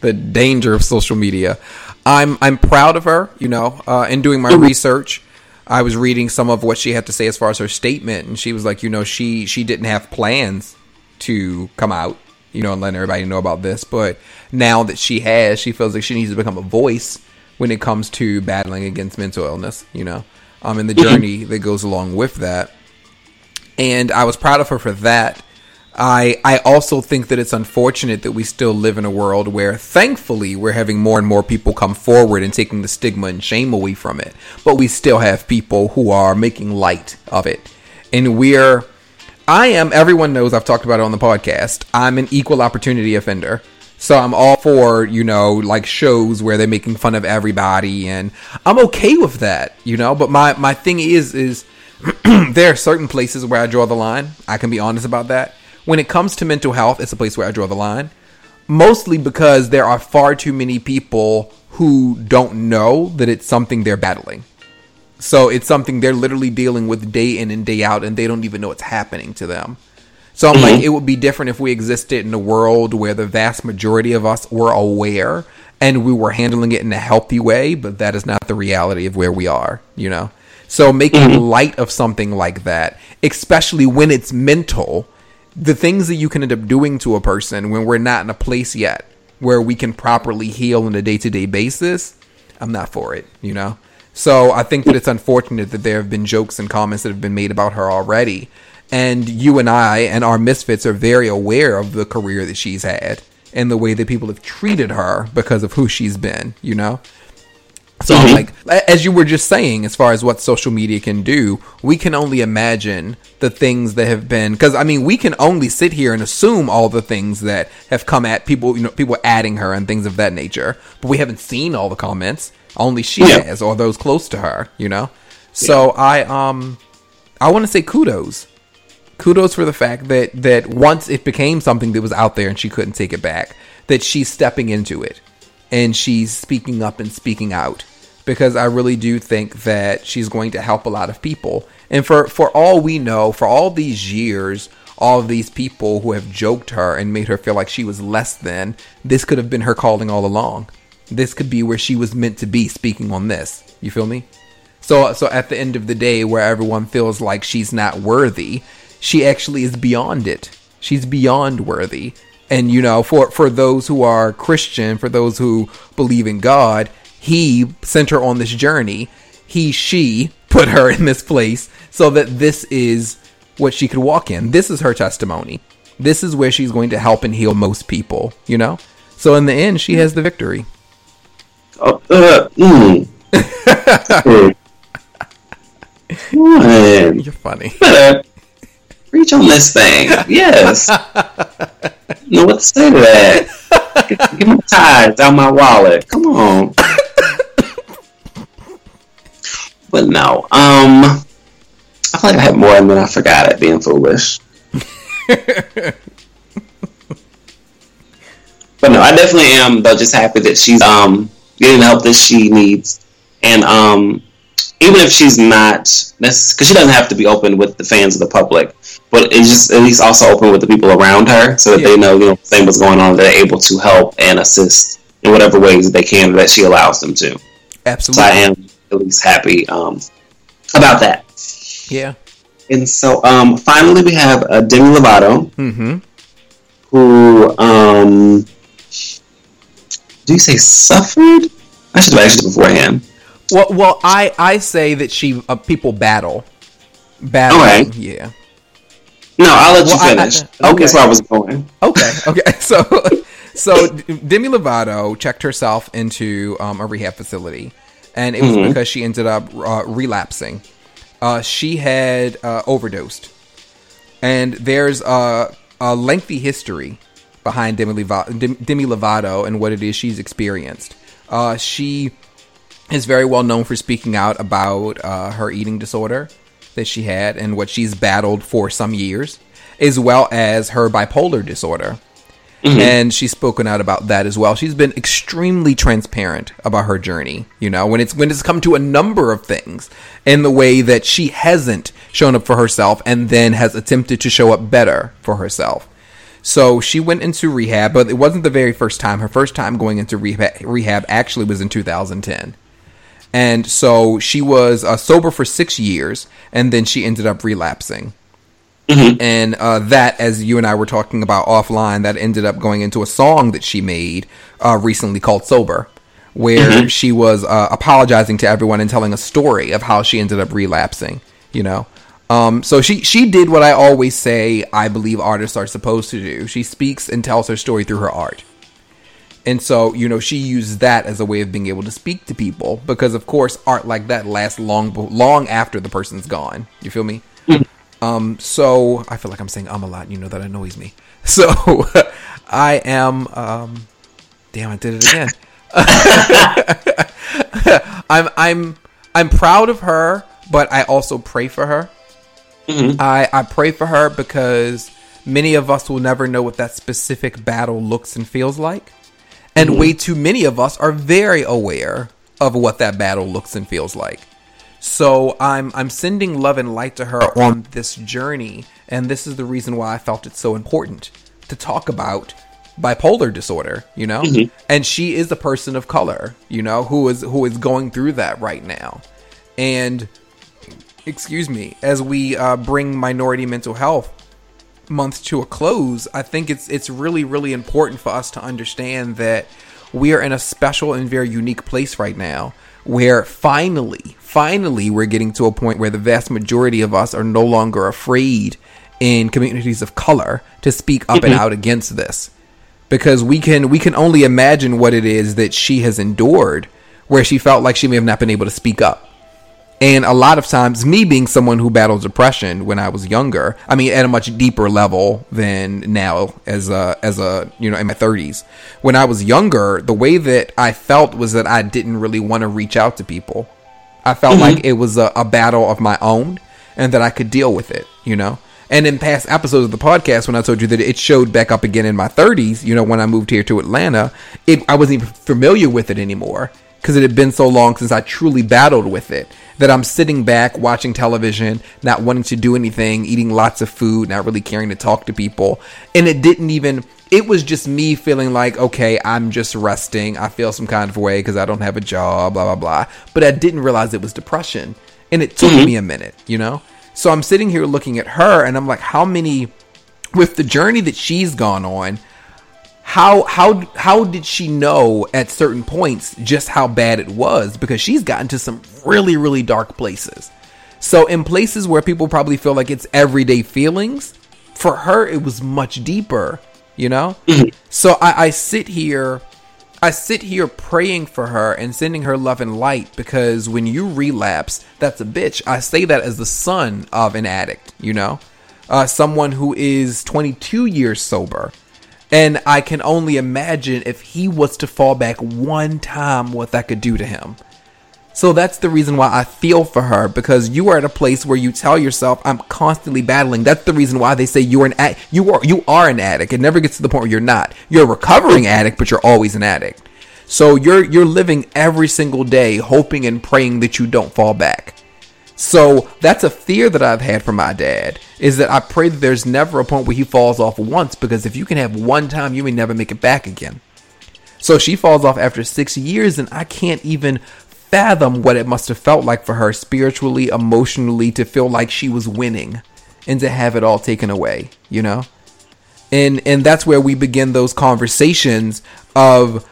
the danger of social media. I'm I'm proud of her, you know. Uh, in doing my mm-hmm. research, I was reading some of what she had to say as far as her statement, and she was like, you know, she she didn't have plans to come out, you know, and let everybody know about this, but now that she has, she feels like she needs to become a voice when it comes to battling against mental illness, you know, um, and the journey that goes along with that. And I was proud of her for that. I I also think that it's unfortunate that we still live in a world where thankfully we're having more and more people come forward and taking the stigma and shame away from it. But we still have people who are making light of it. And we're I am everyone knows I've talked about it on the podcast. I'm an equal opportunity offender. So I'm all for, you know, like shows where they're making fun of everybody and I'm okay with that, you know, but my my thing is is there are certain places where I draw the line. I can be honest about that. When it comes to mental health, it's a place where I draw the line. Mostly because there are far too many people who don't know that it's something they're battling. So it's something they're literally dealing with day in and day out and they don't even know what's happening to them. So I'm mm-hmm. like, it would be different if we existed in a world where the vast majority of us were aware and we were handling it in a healthy way, but that is not the reality of where we are, you know? So making mm-hmm. light of something like that, especially when it's mental, the things that you can end up doing to a person when we're not in a place yet where we can properly heal on a day to day basis, I'm not for it, you know? So I think that it's unfortunate that there have been jokes and comments that have been made about her already and you and I and our misfits are very aware of the career that she's had and the way that people have treated her because of who she's been, you know? So, mm-hmm. like, as you were just saying, as far as what social media can do, we can only imagine the things that have been. Because I mean, we can only sit here and assume all the things that have come at people. You know, people adding her and things of that nature. But we haven't seen all the comments. Only she yeah. has, or those close to her. You know. So yeah. I um, I want to say kudos kudos for the fact that that once it became something that was out there and she couldn't take it back, that she's stepping into it and she's speaking up and speaking out because I really do think that she's going to help a lot of people. And for for all we know, for all these years, all of these people who have joked her and made her feel like she was less than, this could have been her calling all along. This could be where she was meant to be speaking on this. You feel me? So so at the end of the day where everyone feels like she's not worthy, she actually is beyond it. She's beyond worthy. And you know, for for those who are Christian, for those who believe in God, he sent her on this journey. He she put her in this place so that this is what she could walk in. This is her testimony. This is where she's going to help and heal most people, you know? So in the end, she has the victory. Uh, uh, mm. You're funny. Reach on this thing. Yes. know what to say to that. Get, get my ties out my wallet. Come on. but no. Um I feel like I had more and then I forgot it being foolish. but no, I definitely am though just happy that she's um getting the help that she needs, and um even if she's not because she doesn't have to be open with the fans of the public, but it's just at least also open with the people around her so that yeah. they know you know same what's going on. They're able to help and assist in whatever ways that they can that she allows them to. Absolutely, so I am at least happy um, about that. Yeah. And so um, finally we have uh, Demi Lovato, mm-hmm. who um, do you say suffered? I should have asked beforehand. Well, well, I I say that she uh, people battle, battle. Okay. Yeah. No, I'll let well, you finish. I, I, okay. That's where I was going. Okay. Okay. So, so Demi Lovato checked herself into um, a rehab facility, and it was mm-hmm. because she ended up uh, relapsing. Uh, she had uh, overdosed, and there's a, a lengthy history behind Demi, Lovato, Demi Lovato and what it is she's experienced. Uh, she is very well known for speaking out about uh, her eating disorder that she had and what she's battled for some years, as well as her bipolar disorder. Mm-hmm. And she's spoken out about that as well. She's been extremely transparent about her journey. You know, when it's when it's come to a number of things, in the way that she hasn't shown up for herself and then has attempted to show up better for herself. So she went into rehab, but it wasn't the very first time. Her first time going into rehab, rehab actually was in 2010. And so she was uh, sober for six years, and then she ended up relapsing. Mm-hmm. And uh, that, as you and I were talking about offline, that ended up going into a song that she made uh, recently called Sober, where mm-hmm. she was uh, apologizing to everyone and telling a story of how she ended up relapsing, you know? Um, so she she did what I always say I believe artists are supposed to do. She speaks and tells her story through her art. And so, you know, she used that as a way of being able to speak to people because of course art like that lasts long long after the person's gone. You feel me? Mm. Um so I feel like I'm saying um a lot, you know that annoys me. So I am um damn I did it again. I'm I'm I'm proud of her, but I also pray for her Mm-hmm. I, I pray for her because many of us will never know what that specific battle looks and feels like. And mm-hmm. way too many of us are very aware of what that battle looks and feels like. So I'm I'm sending love and light to her on this journey, and this is the reason why I felt it so important to talk about bipolar disorder, you know? Mm-hmm. And she is a person of color, you know, who is who is going through that right now. And excuse me, as we uh, bring Minority Mental Health Month to a close, I think it's it's really really important for us to understand that we are in a special and very unique place right now, where finally, finally, we're getting to a point where the vast majority of us are no longer afraid in communities of color to speak up and mm-hmm. out against this because we can we can only imagine what it is that she has endured where she felt like she may have not been able to speak up and a lot of times, me being someone who battled depression when I was younger, I mean, at a much deeper level than now as a, as a, you know, in my 30s. When I was younger, the way that I felt was that I didn't really want to reach out to people. I felt mm-hmm. like it was a, a battle of my own and that I could deal with it, you know? And in past episodes of the podcast, when I told you that it showed back up again in my 30s, you know, when I moved here to Atlanta, it, I wasn't even familiar with it anymore because it had been so long since I truly battled with it that I'm sitting back watching television, not wanting to do anything, eating lots of food, not really caring to talk to people. And it didn't even, it was just me feeling like, okay, I'm just resting. I feel some kind of way because I don't have a job, blah, blah, blah. But I didn't realize it was depression. And it took mm-hmm. me a minute, you know? So I'm sitting here looking at her and I'm like, how many, with the journey that she's gone on, how how how did she know at certain points just how bad it was? Because she's gotten to some really really dark places. So in places where people probably feel like it's everyday feelings for her it was much deeper you know? Mm-hmm. so I, I sit here i sit here praying for her and sending her love and light because when you relapse that's a bitch. I say that as the son of an addict you know? Uh, someone who is 22 years sober and I can only imagine if he was to fall back one time, what that could do to him. So that's the reason why I feel for her because you are at a place where you tell yourself I'm constantly battling. That's the reason why they say you're an ad- you are you are an addict. It never gets to the point where you're not. You're a recovering addict, but you're always an addict. So you're you're living every single day hoping and praying that you don't fall back. So that's a fear that I've had for my dad is that I pray that there's never a point where he falls off once because if you can have one time you may never make it back again. So she falls off after 6 years and I can't even fathom what it must have felt like for her spiritually, emotionally, to feel like she was winning and to have it all taken away, you know? And and that's where we begin those conversations of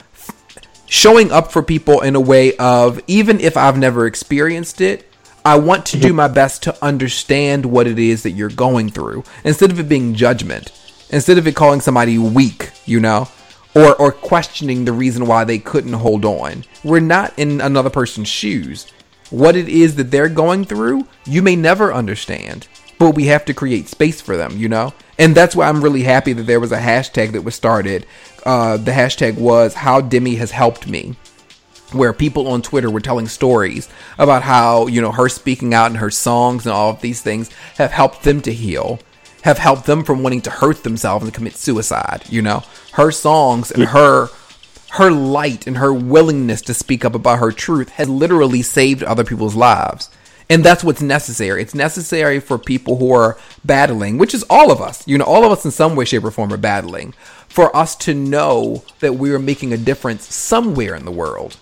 showing up for people in a way of even if I've never experienced it, I want to do my best to understand what it is that you're going through instead of it being judgment, instead of it calling somebody weak, you know? or or questioning the reason why they couldn't hold on. We're not in another person's shoes. What it is that they're going through, you may never understand, but we have to create space for them, you know? And that's why I'm really happy that there was a hashtag that was started. Uh, the hashtag was how Demi has helped me where people on Twitter were telling stories about how, you know, her speaking out in her songs and all of these things have helped them to heal have helped them from wanting to hurt themselves and commit suicide. You know, her songs and her her light and her willingness to speak up about her truth has literally saved other people's lives. And that's what's necessary. It's necessary for people who are battling, which is all of us. You know, all of us in some way, shape, or form are battling. For us to know that we are making a difference somewhere in the world.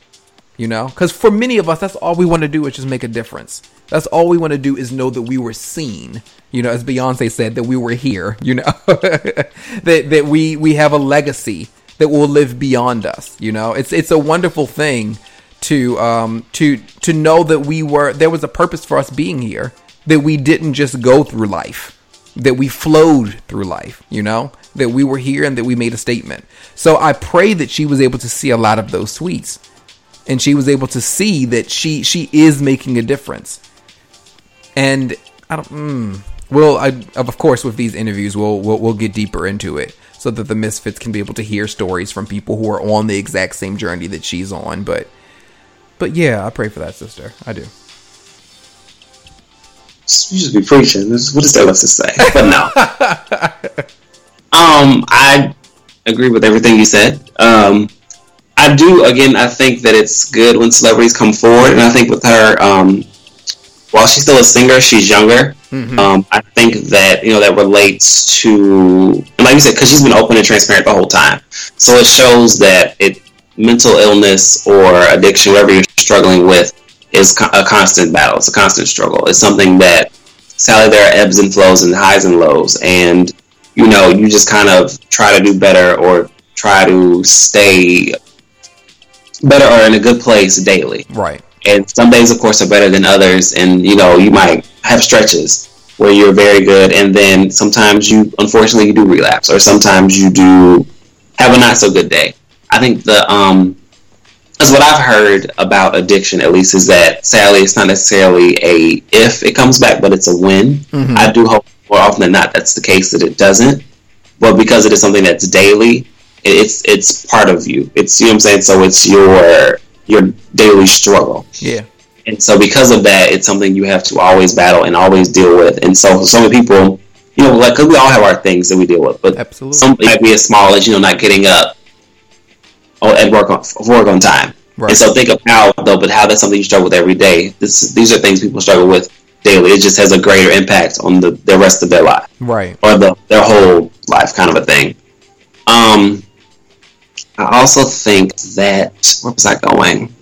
You know? Because for many of us, that's all we want to do is just make a difference. That's all we want to do is know that we were seen. You know, as Beyonce said, that we were here. You know, that that we we have a legacy that will live beyond us. You know, it's it's a wonderful thing to um to to know that we were there was a purpose for us being here. That we didn't just go through life. That we flowed through life. You know, that we were here and that we made a statement. So I pray that she was able to see a lot of those tweets and she was able to see that she she is making a difference and I don't. Mm, well, I of course with these interviews we'll, we'll we'll get deeper into it so that the misfits can be able to hear stories from people who are on the exact same journey that she's on. But but yeah, I pray for that sister. I do. You should be preaching. What is there left to say? But no. um, I agree with everything you said. Um, I do. Again, I think that it's good when celebrities come forward, and I think with her, um, while she's still a singer, she's younger. Mm-hmm. Um, I think that you know that relates to, like you said, because she's been open and transparent the whole time. So it shows that it mental illness or addiction, whatever you're struggling with, is a constant battle. It's a constant struggle. It's something that sadly there are ebbs and flows and highs and lows, and you know you just kind of try to do better or try to stay better or in a good place daily. Right. And some days of course are better than others. And you know you might have stretches where you're very good. And then sometimes you unfortunately you do relapse. Or sometimes you do have a not so good day. I think the um that's what i've heard about addiction at least is that sadly it's not necessarily a if it comes back but it's a win mm-hmm. i do hope more often than not that's the case that it doesn't. But because it is something that's daily it's it's part of you it's you know what i'm saying so it's your your daily struggle. Yeah. And so because of that, it's something you have to always battle and always deal with. And so some people, you know, like cause we all have our things that we deal with, but Absolutely. some might be as small as you know not getting up at work on work on time. Right. And so think of how though, but how that's something you struggle with every day. This, these are things people struggle with daily. It just has a greater impact on the, the rest of their life, right, or the their whole life, kind of a thing. Um, I also think that where was I going?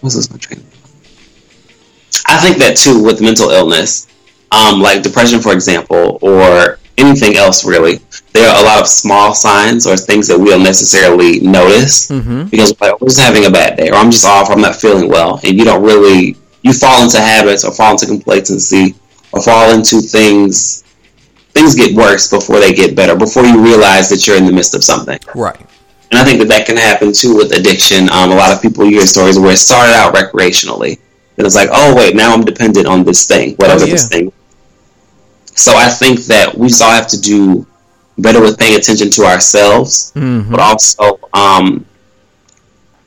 What was my train? I think that too with mental illness, um, like depression, for example, or anything else really, there are a lot of small signs or things that we don't necessarily notice mm-hmm. because like, I'm just having a bad day or I'm just off, I'm not feeling well, and you don't really you fall into habits or fall into complacency or fall into things things get worse before they get better before you realize that you're in the midst of something right and I think that that can happen too with addiction. Um, a lot of people hear stories where it started out recreationally, and it's like, oh wait, now I'm dependent on this thing, whatever oh, yeah. this thing. So I think that we just all have to do better with paying attention to ourselves, mm-hmm. but also um,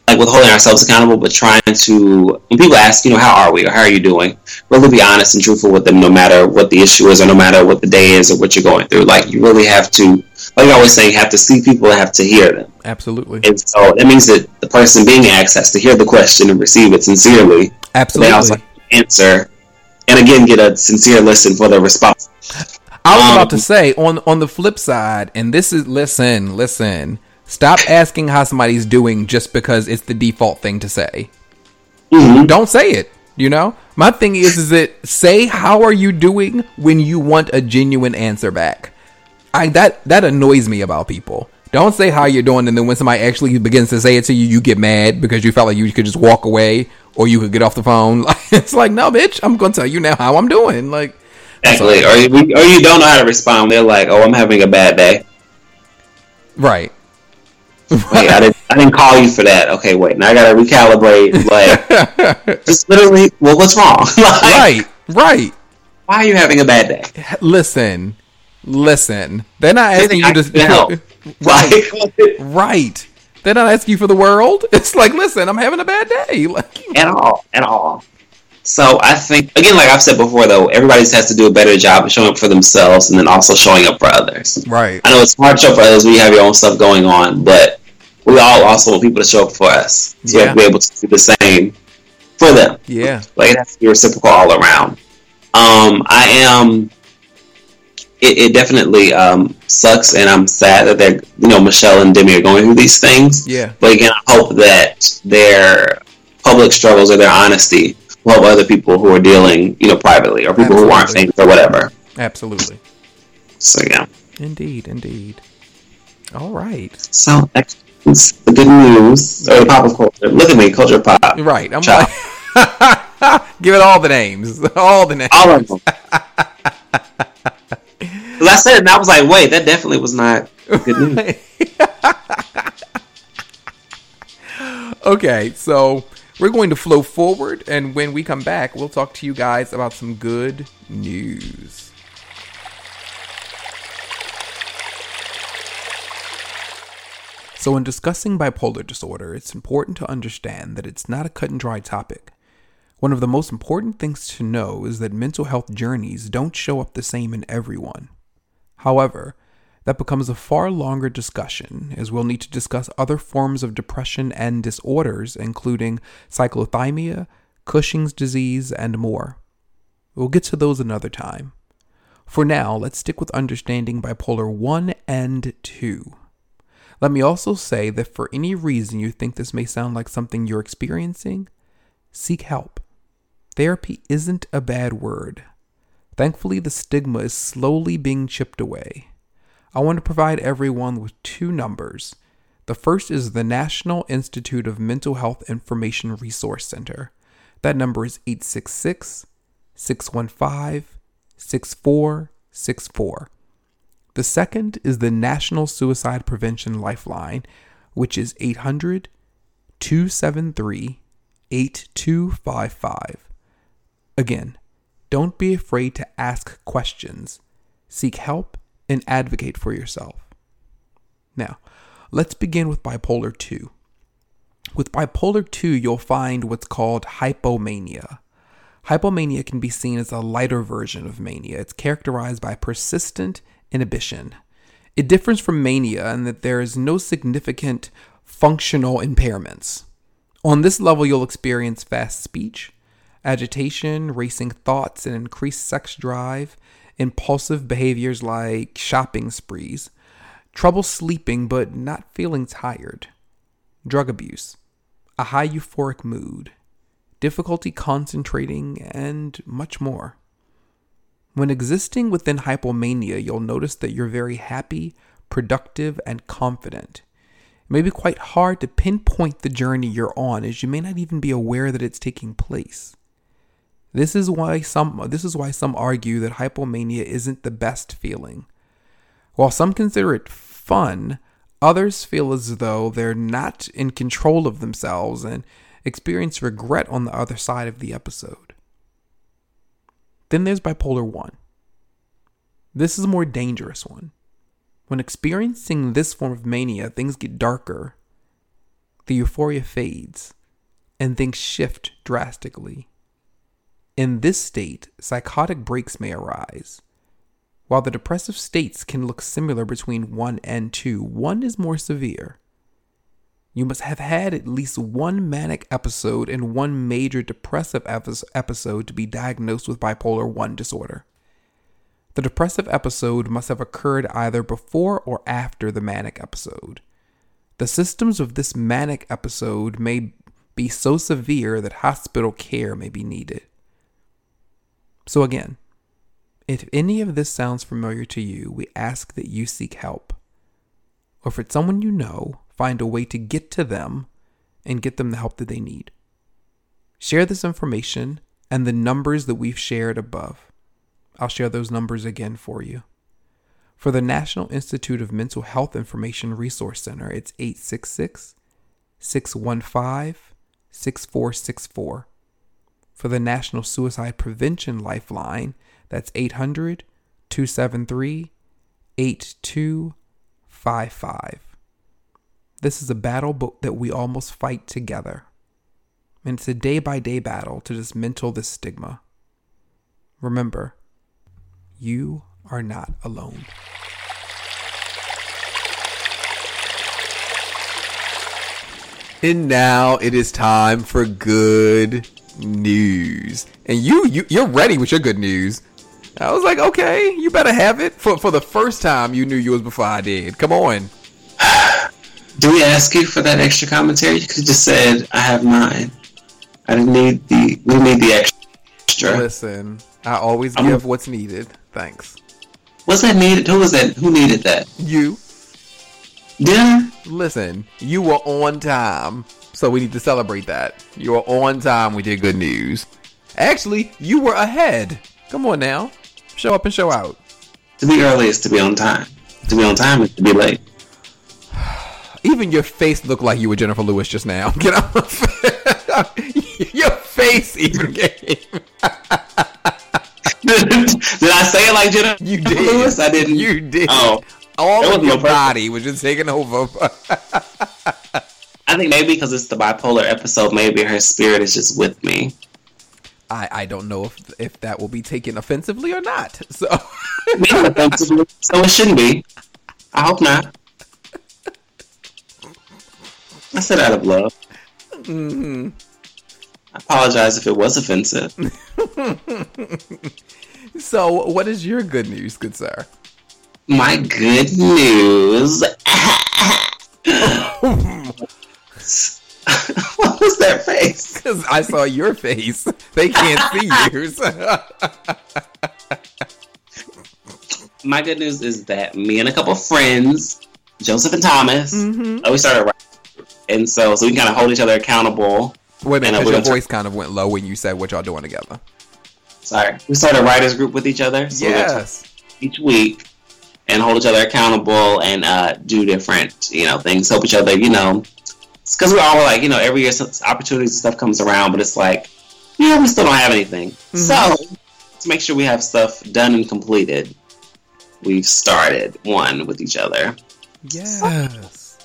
like with holding ourselves accountable, but trying to when people ask, you know, how are we or how are you doing, really be honest and truthful with them, no matter what the issue is or no matter what the day is or what you're going through. Like you really have to, like I always say, you have to see people and have to hear them. Absolutely. And so that means that the person being asked has to hear the question and receive it sincerely. Absolutely. They also answer, and again get a sincere listen for the response. I was Um, about to say on on the flip side, and this is listen, listen. Stop asking how somebody's doing just because it's the default thing to say. Mhm. Don't say it. You know, my thing is, is that say how are you doing when you want a genuine answer back. I that that annoys me about people. Don't say how you're doing, and then when somebody actually begins to say it to you, you get mad because you felt like you could just walk away or you could get off the phone. It's like, no, bitch, I'm gonna tell you now how I'm doing. Like, Exactly. Or you, or you don't know how to respond. They're like, "Oh, I'm having a bad day." right, Wait, I didn't. I didn't call you for that. Okay, wait. Now I gotta recalibrate. Like, just literally. Well, what's wrong? like, right, right. Why are you having a bad day? Listen, listen. They're not asking you to help. right, right. They're not asking you for the world. It's like, listen, I'm having a bad day. Like, at all, at all. So I think again, like I've said before, though, everybody just has to do a better job of showing up for themselves and then also showing up for others. right, I know it's hard to show up for others when you have your own stuff going on, but we all also want people to show up for us. So we Yeah. have to be able to do the same for them. yeah, Like it has to be reciprocal all around. Um, I am. It, it definitely um, sucks, and I'm sad that they're, you know, Michelle and Demi are going through these things. yeah, But again, I hope that their public struggles or their honesty will help other people who are dealing, you know, privately or people who aren't Absolutely. famous or whatever. absolutely. So yeah. Indeed, indeed. All right, So that's the good news or the pop of culture. Look at me, culture pop. right. I'm Ciao. like, give it all the names, all the names. All of them. I said it and I was like, wait, that definitely was not good news. okay, so we're going to flow forward, and when we come back, we'll talk to you guys about some good news. So, in discussing bipolar disorder, it's important to understand that it's not a cut and dry topic. One of the most important things to know is that mental health journeys don't show up the same in everyone. However, that becomes a far longer discussion, as we'll need to discuss other forms of depression and disorders, including cyclothymia, Cushing's disease, and more. We'll get to those another time. For now, let's stick with understanding bipolar 1 and 2. Let me also say that for any reason you think this may sound like something you're experiencing, seek help. Therapy isn't a bad word. Thankfully, the stigma is slowly being chipped away. I want to provide everyone with two numbers. The first is the National Institute of Mental Health Information Resource Center. That number is 866 615 6464. The second is the National Suicide Prevention Lifeline, which is 800 273 8255. Again, don't be afraid to ask questions, seek help, and advocate for yourself. Now, let's begin with bipolar 2. With bipolar 2, you'll find what's called hypomania. Hypomania can be seen as a lighter version of mania. It's characterized by persistent inhibition. It differs from mania in that there is no significant functional impairments. On this level, you'll experience fast speech, agitation, racing thoughts, and increased sex drive, impulsive behaviors like shopping sprees, trouble sleeping but not feeling tired, drug abuse, a high euphoric mood, difficulty concentrating, and much more. When existing within hypomania, you'll notice that you're very happy, productive, and confident. It may be quite hard to pinpoint the journey you're on as you may not even be aware that it's taking place. This is why some this is why some argue that hypomania isn't the best feeling. While some consider it fun, others feel as though they're not in control of themselves and experience regret on the other side of the episode. Then there's bipolar 1. This is a more dangerous one. When experiencing this form of mania, things get darker. the euphoria fades and things shift drastically. In this state, psychotic breaks may arise. While the depressive states can look similar between 1 and 2, 1 is more severe. You must have had at least one manic episode and one major depressive episode to be diagnosed with bipolar 1 disorder. The depressive episode must have occurred either before or after the manic episode. The symptoms of this manic episode may be so severe that hospital care may be needed. So, again, if any of this sounds familiar to you, we ask that you seek help. Or if it's someone you know, find a way to get to them and get them the help that they need. Share this information and the numbers that we've shared above. I'll share those numbers again for you. For the National Institute of Mental Health Information Resource Center, it's 866 615 6464. For the National Suicide Prevention Lifeline, that's 800 273 8255. This is a battle that we almost fight together. And it's a day by day battle to dismantle this stigma. Remember, you are not alone. And now it is time for good news. And you, you you're ready with your good news. I was like, okay, you better have it. For for the first time you knew yours before I did. Come on. Do we ask you for that extra commentary? You could have just said, I have mine. I didn't need the we need the extra. Listen, I always I'm, give what's needed. Thanks. What's that needed? Who was that? Who needed that? You. Dinner? Listen, you were on time, so we need to celebrate that. You were on time with your good news. Actually, you were ahead. Come on now. Show up and show out. To be early is to be on time. To be on time is to be late. Even your face looked like you were Jennifer Lewis just now. Get out. your face even came. did I say it like Jennifer you did. Lewis? I didn't. You did. Oh, all of your body was just taking over. I think maybe because it's the bipolar episode, maybe her spirit is just with me. I, I don't know if if that will be taken offensively or not. So offensively, so it shouldn't be. I hope not. I said out of love. Mm-hmm. I apologize if it was offensive. so, what is your good news, good sir? My good news. what that face? Because I saw your face. They can't see yours. My good news is that me and a couple friends, Joseph and Thomas, mm-hmm. we started writing. And so, so we kind of hold each other accountable. Wait a minute, because your voice kind of went low when you said what y'all doing together. Sorry. We started a writers group with each other. So yes. Each week and hold each other accountable and uh, do different, you know, things, help each other, you know, because we're all like, you know, every year opportunities and stuff comes around, but it's like, yeah, we still don't have anything. Mm-hmm. So to make sure we have stuff done and completed, we've started one with each other. Yes.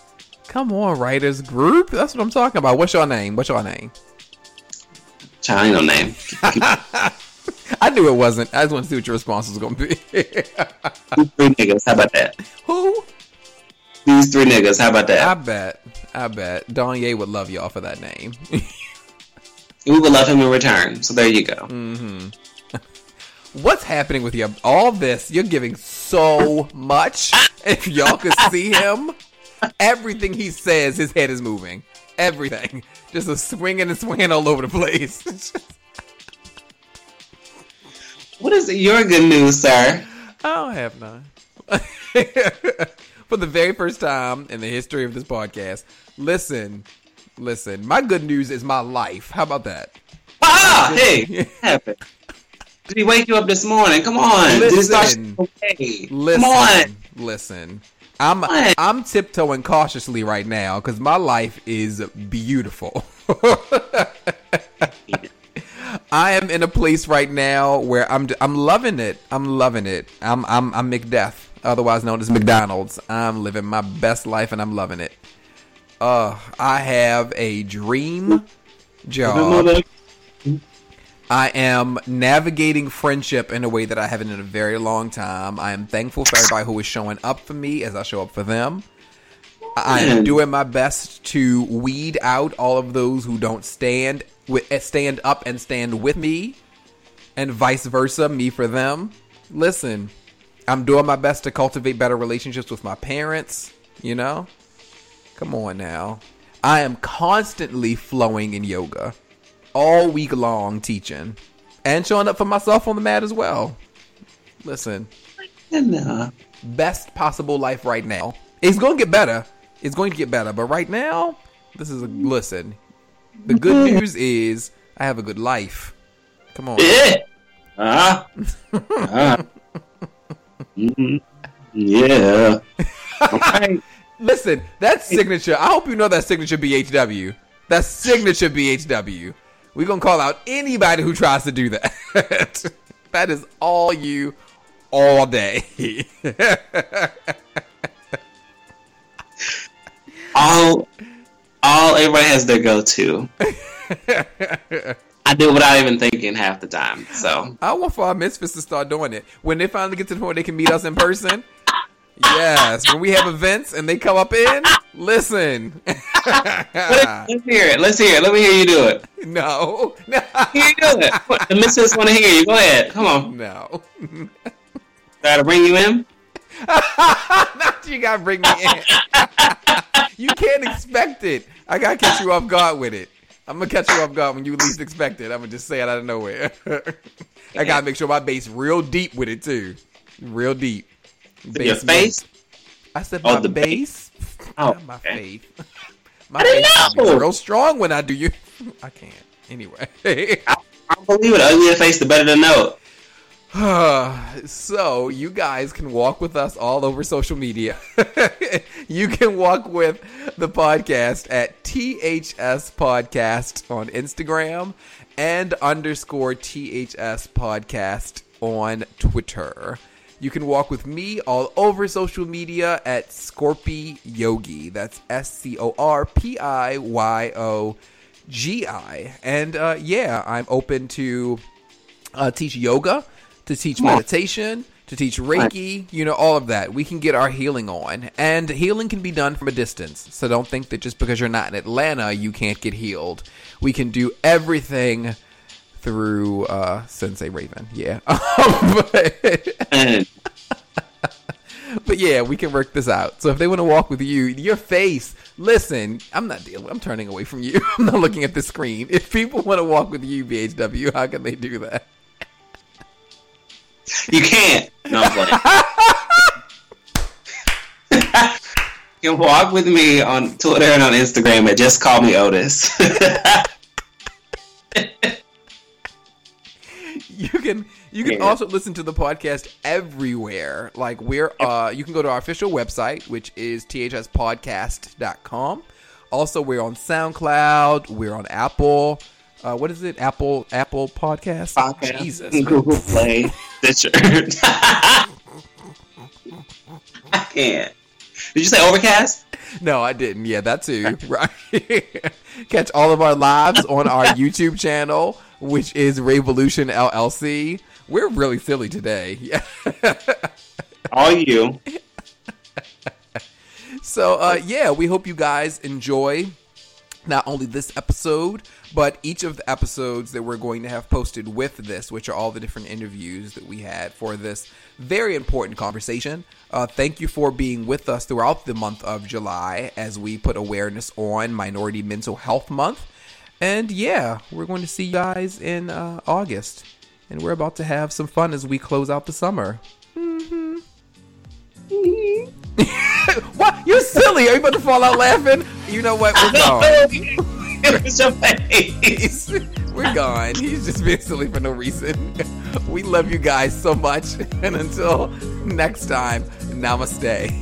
Come on, writers group. That's what I'm talking about. What's your name? What's your name? Child, no name. I knew it wasn't. I just want to see what your response was going to be. three niggas. How about that? Who? These three niggas. How about that? I bet. I bet. Donye would love y'all for that name. we would love him in return. So there you go. Mm-hmm. What's happening with you? All this, you're giving so much. if y'all could see him, everything he says, his head is moving. Everything. Just a swinging and swinging all over the place. what is your good news, sir? I don't have none. For the very first time in the history of this podcast, listen, listen. My good news is my life. How about that? Ah, hey, happened? Did he wake you up this morning? Come on. Listen, okay. listen, Come on. Listen. I'm I'm tiptoeing cautiously right now because my life is beautiful. I am in a place right now where I'm I'm loving it. I'm loving it. I'm I'm I'm McDeath, otherwise known as McDonald's. I'm living my best life and I'm loving it. Uh, I have a dream job. I am navigating friendship in a way that I haven't in a very long time. I am thankful for everybody who is showing up for me as I show up for them. I am doing my best to weed out all of those who don't stand with stand up and stand with me, and vice versa, me for them. Listen, I'm doing my best to cultivate better relationships with my parents. You know, come on now. I am constantly flowing in yoga, all week long teaching, and showing up for myself on the mat as well. Listen, Nah. best possible life right now. It's going to get better. It's going to get better, but right now, this is a listen. The good news is I have a good life. Come on. Yeah. Ah. ah. Mm, yeah. Okay. Listen, that signature. I hope you know that signature BHW. That signature BHW. We're gonna call out anybody who tries to do that. that is all you, all day. all all everybody has their go to. I do it without even thinking half the time. So I want for our misfits to start doing it when they finally get to the point where they can meet us in person. Yes, when we have events and they come up in, listen. let's, let's hear it. Let's hear it. Let me hear you do it. no, no, Hear you do it. The misfits want to hear you. Go ahead. Come on. no. Gotta bring you in. Not you gotta bring me in. you can't expect it. I gotta catch you off guard with it. I'm gonna catch you off guard when you least expect it. I'm gonna just say it out of nowhere. I gotta make sure my bass real deep with it too, real deep. Your Bass face. I said Oh, my the bass. Oh, my okay. faith. My I didn't know. real strong when I do you. I can't. Anyway. I don't believe it. The uglier face, the better to know. so you guys can walk with us all over social media. you can walk with the podcast at THS Podcast on Instagram and underscore THS Podcast on Twitter. You can walk with me all over social media at Scorpi Yogi. That's S C O R P I Y O G I. And uh, yeah, I'm open to uh, teach yoga, to teach meditation, to teach Reiki, you know, all of that. We can get our healing on. And healing can be done from a distance. So don't think that just because you're not in Atlanta, you can't get healed. We can do everything through uh, Sensei Raven. Yeah. but, but yeah, we can work this out. So if they want to walk with you, your face, listen, I'm not dealing, I'm turning away from you. I'm not looking at the screen. If people want to walk with you, BHW, how can they do that? You can't. No, I'm playing. you can walk with me on Twitter and on Instagram at just call me Otis. you can you can Yeah. also listen to the podcast everywhere like we're uh you can go to our official website which is thspodcast.com also we're on soundcloud we're on apple uh what is it apple apple podcast, Podcast, jesus Google Play, Stitcher. I can't. Did you say Overcast? no i didn't yeah that too right catch all of our lives on our youtube channel which is revolution llc we're really silly today yeah All you. So uh, yeah, we hope you guys enjoy not only this episode, but each of the episodes that we're going to have posted with this, which are all the different interviews that we had for this very important conversation. Uh, thank you for being with us throughout the month of July as we put awareness on Minority Mental Health Month. And yeah, we're going to see you guys in uh, August. And we're about to have some fun as we close out the summer. What? You're silly. Are you about to fall out laughing? You know what? We're gone. it was your face. We're gone. He's just being silly for no reason. We love you guys so much. And until next time, namaste.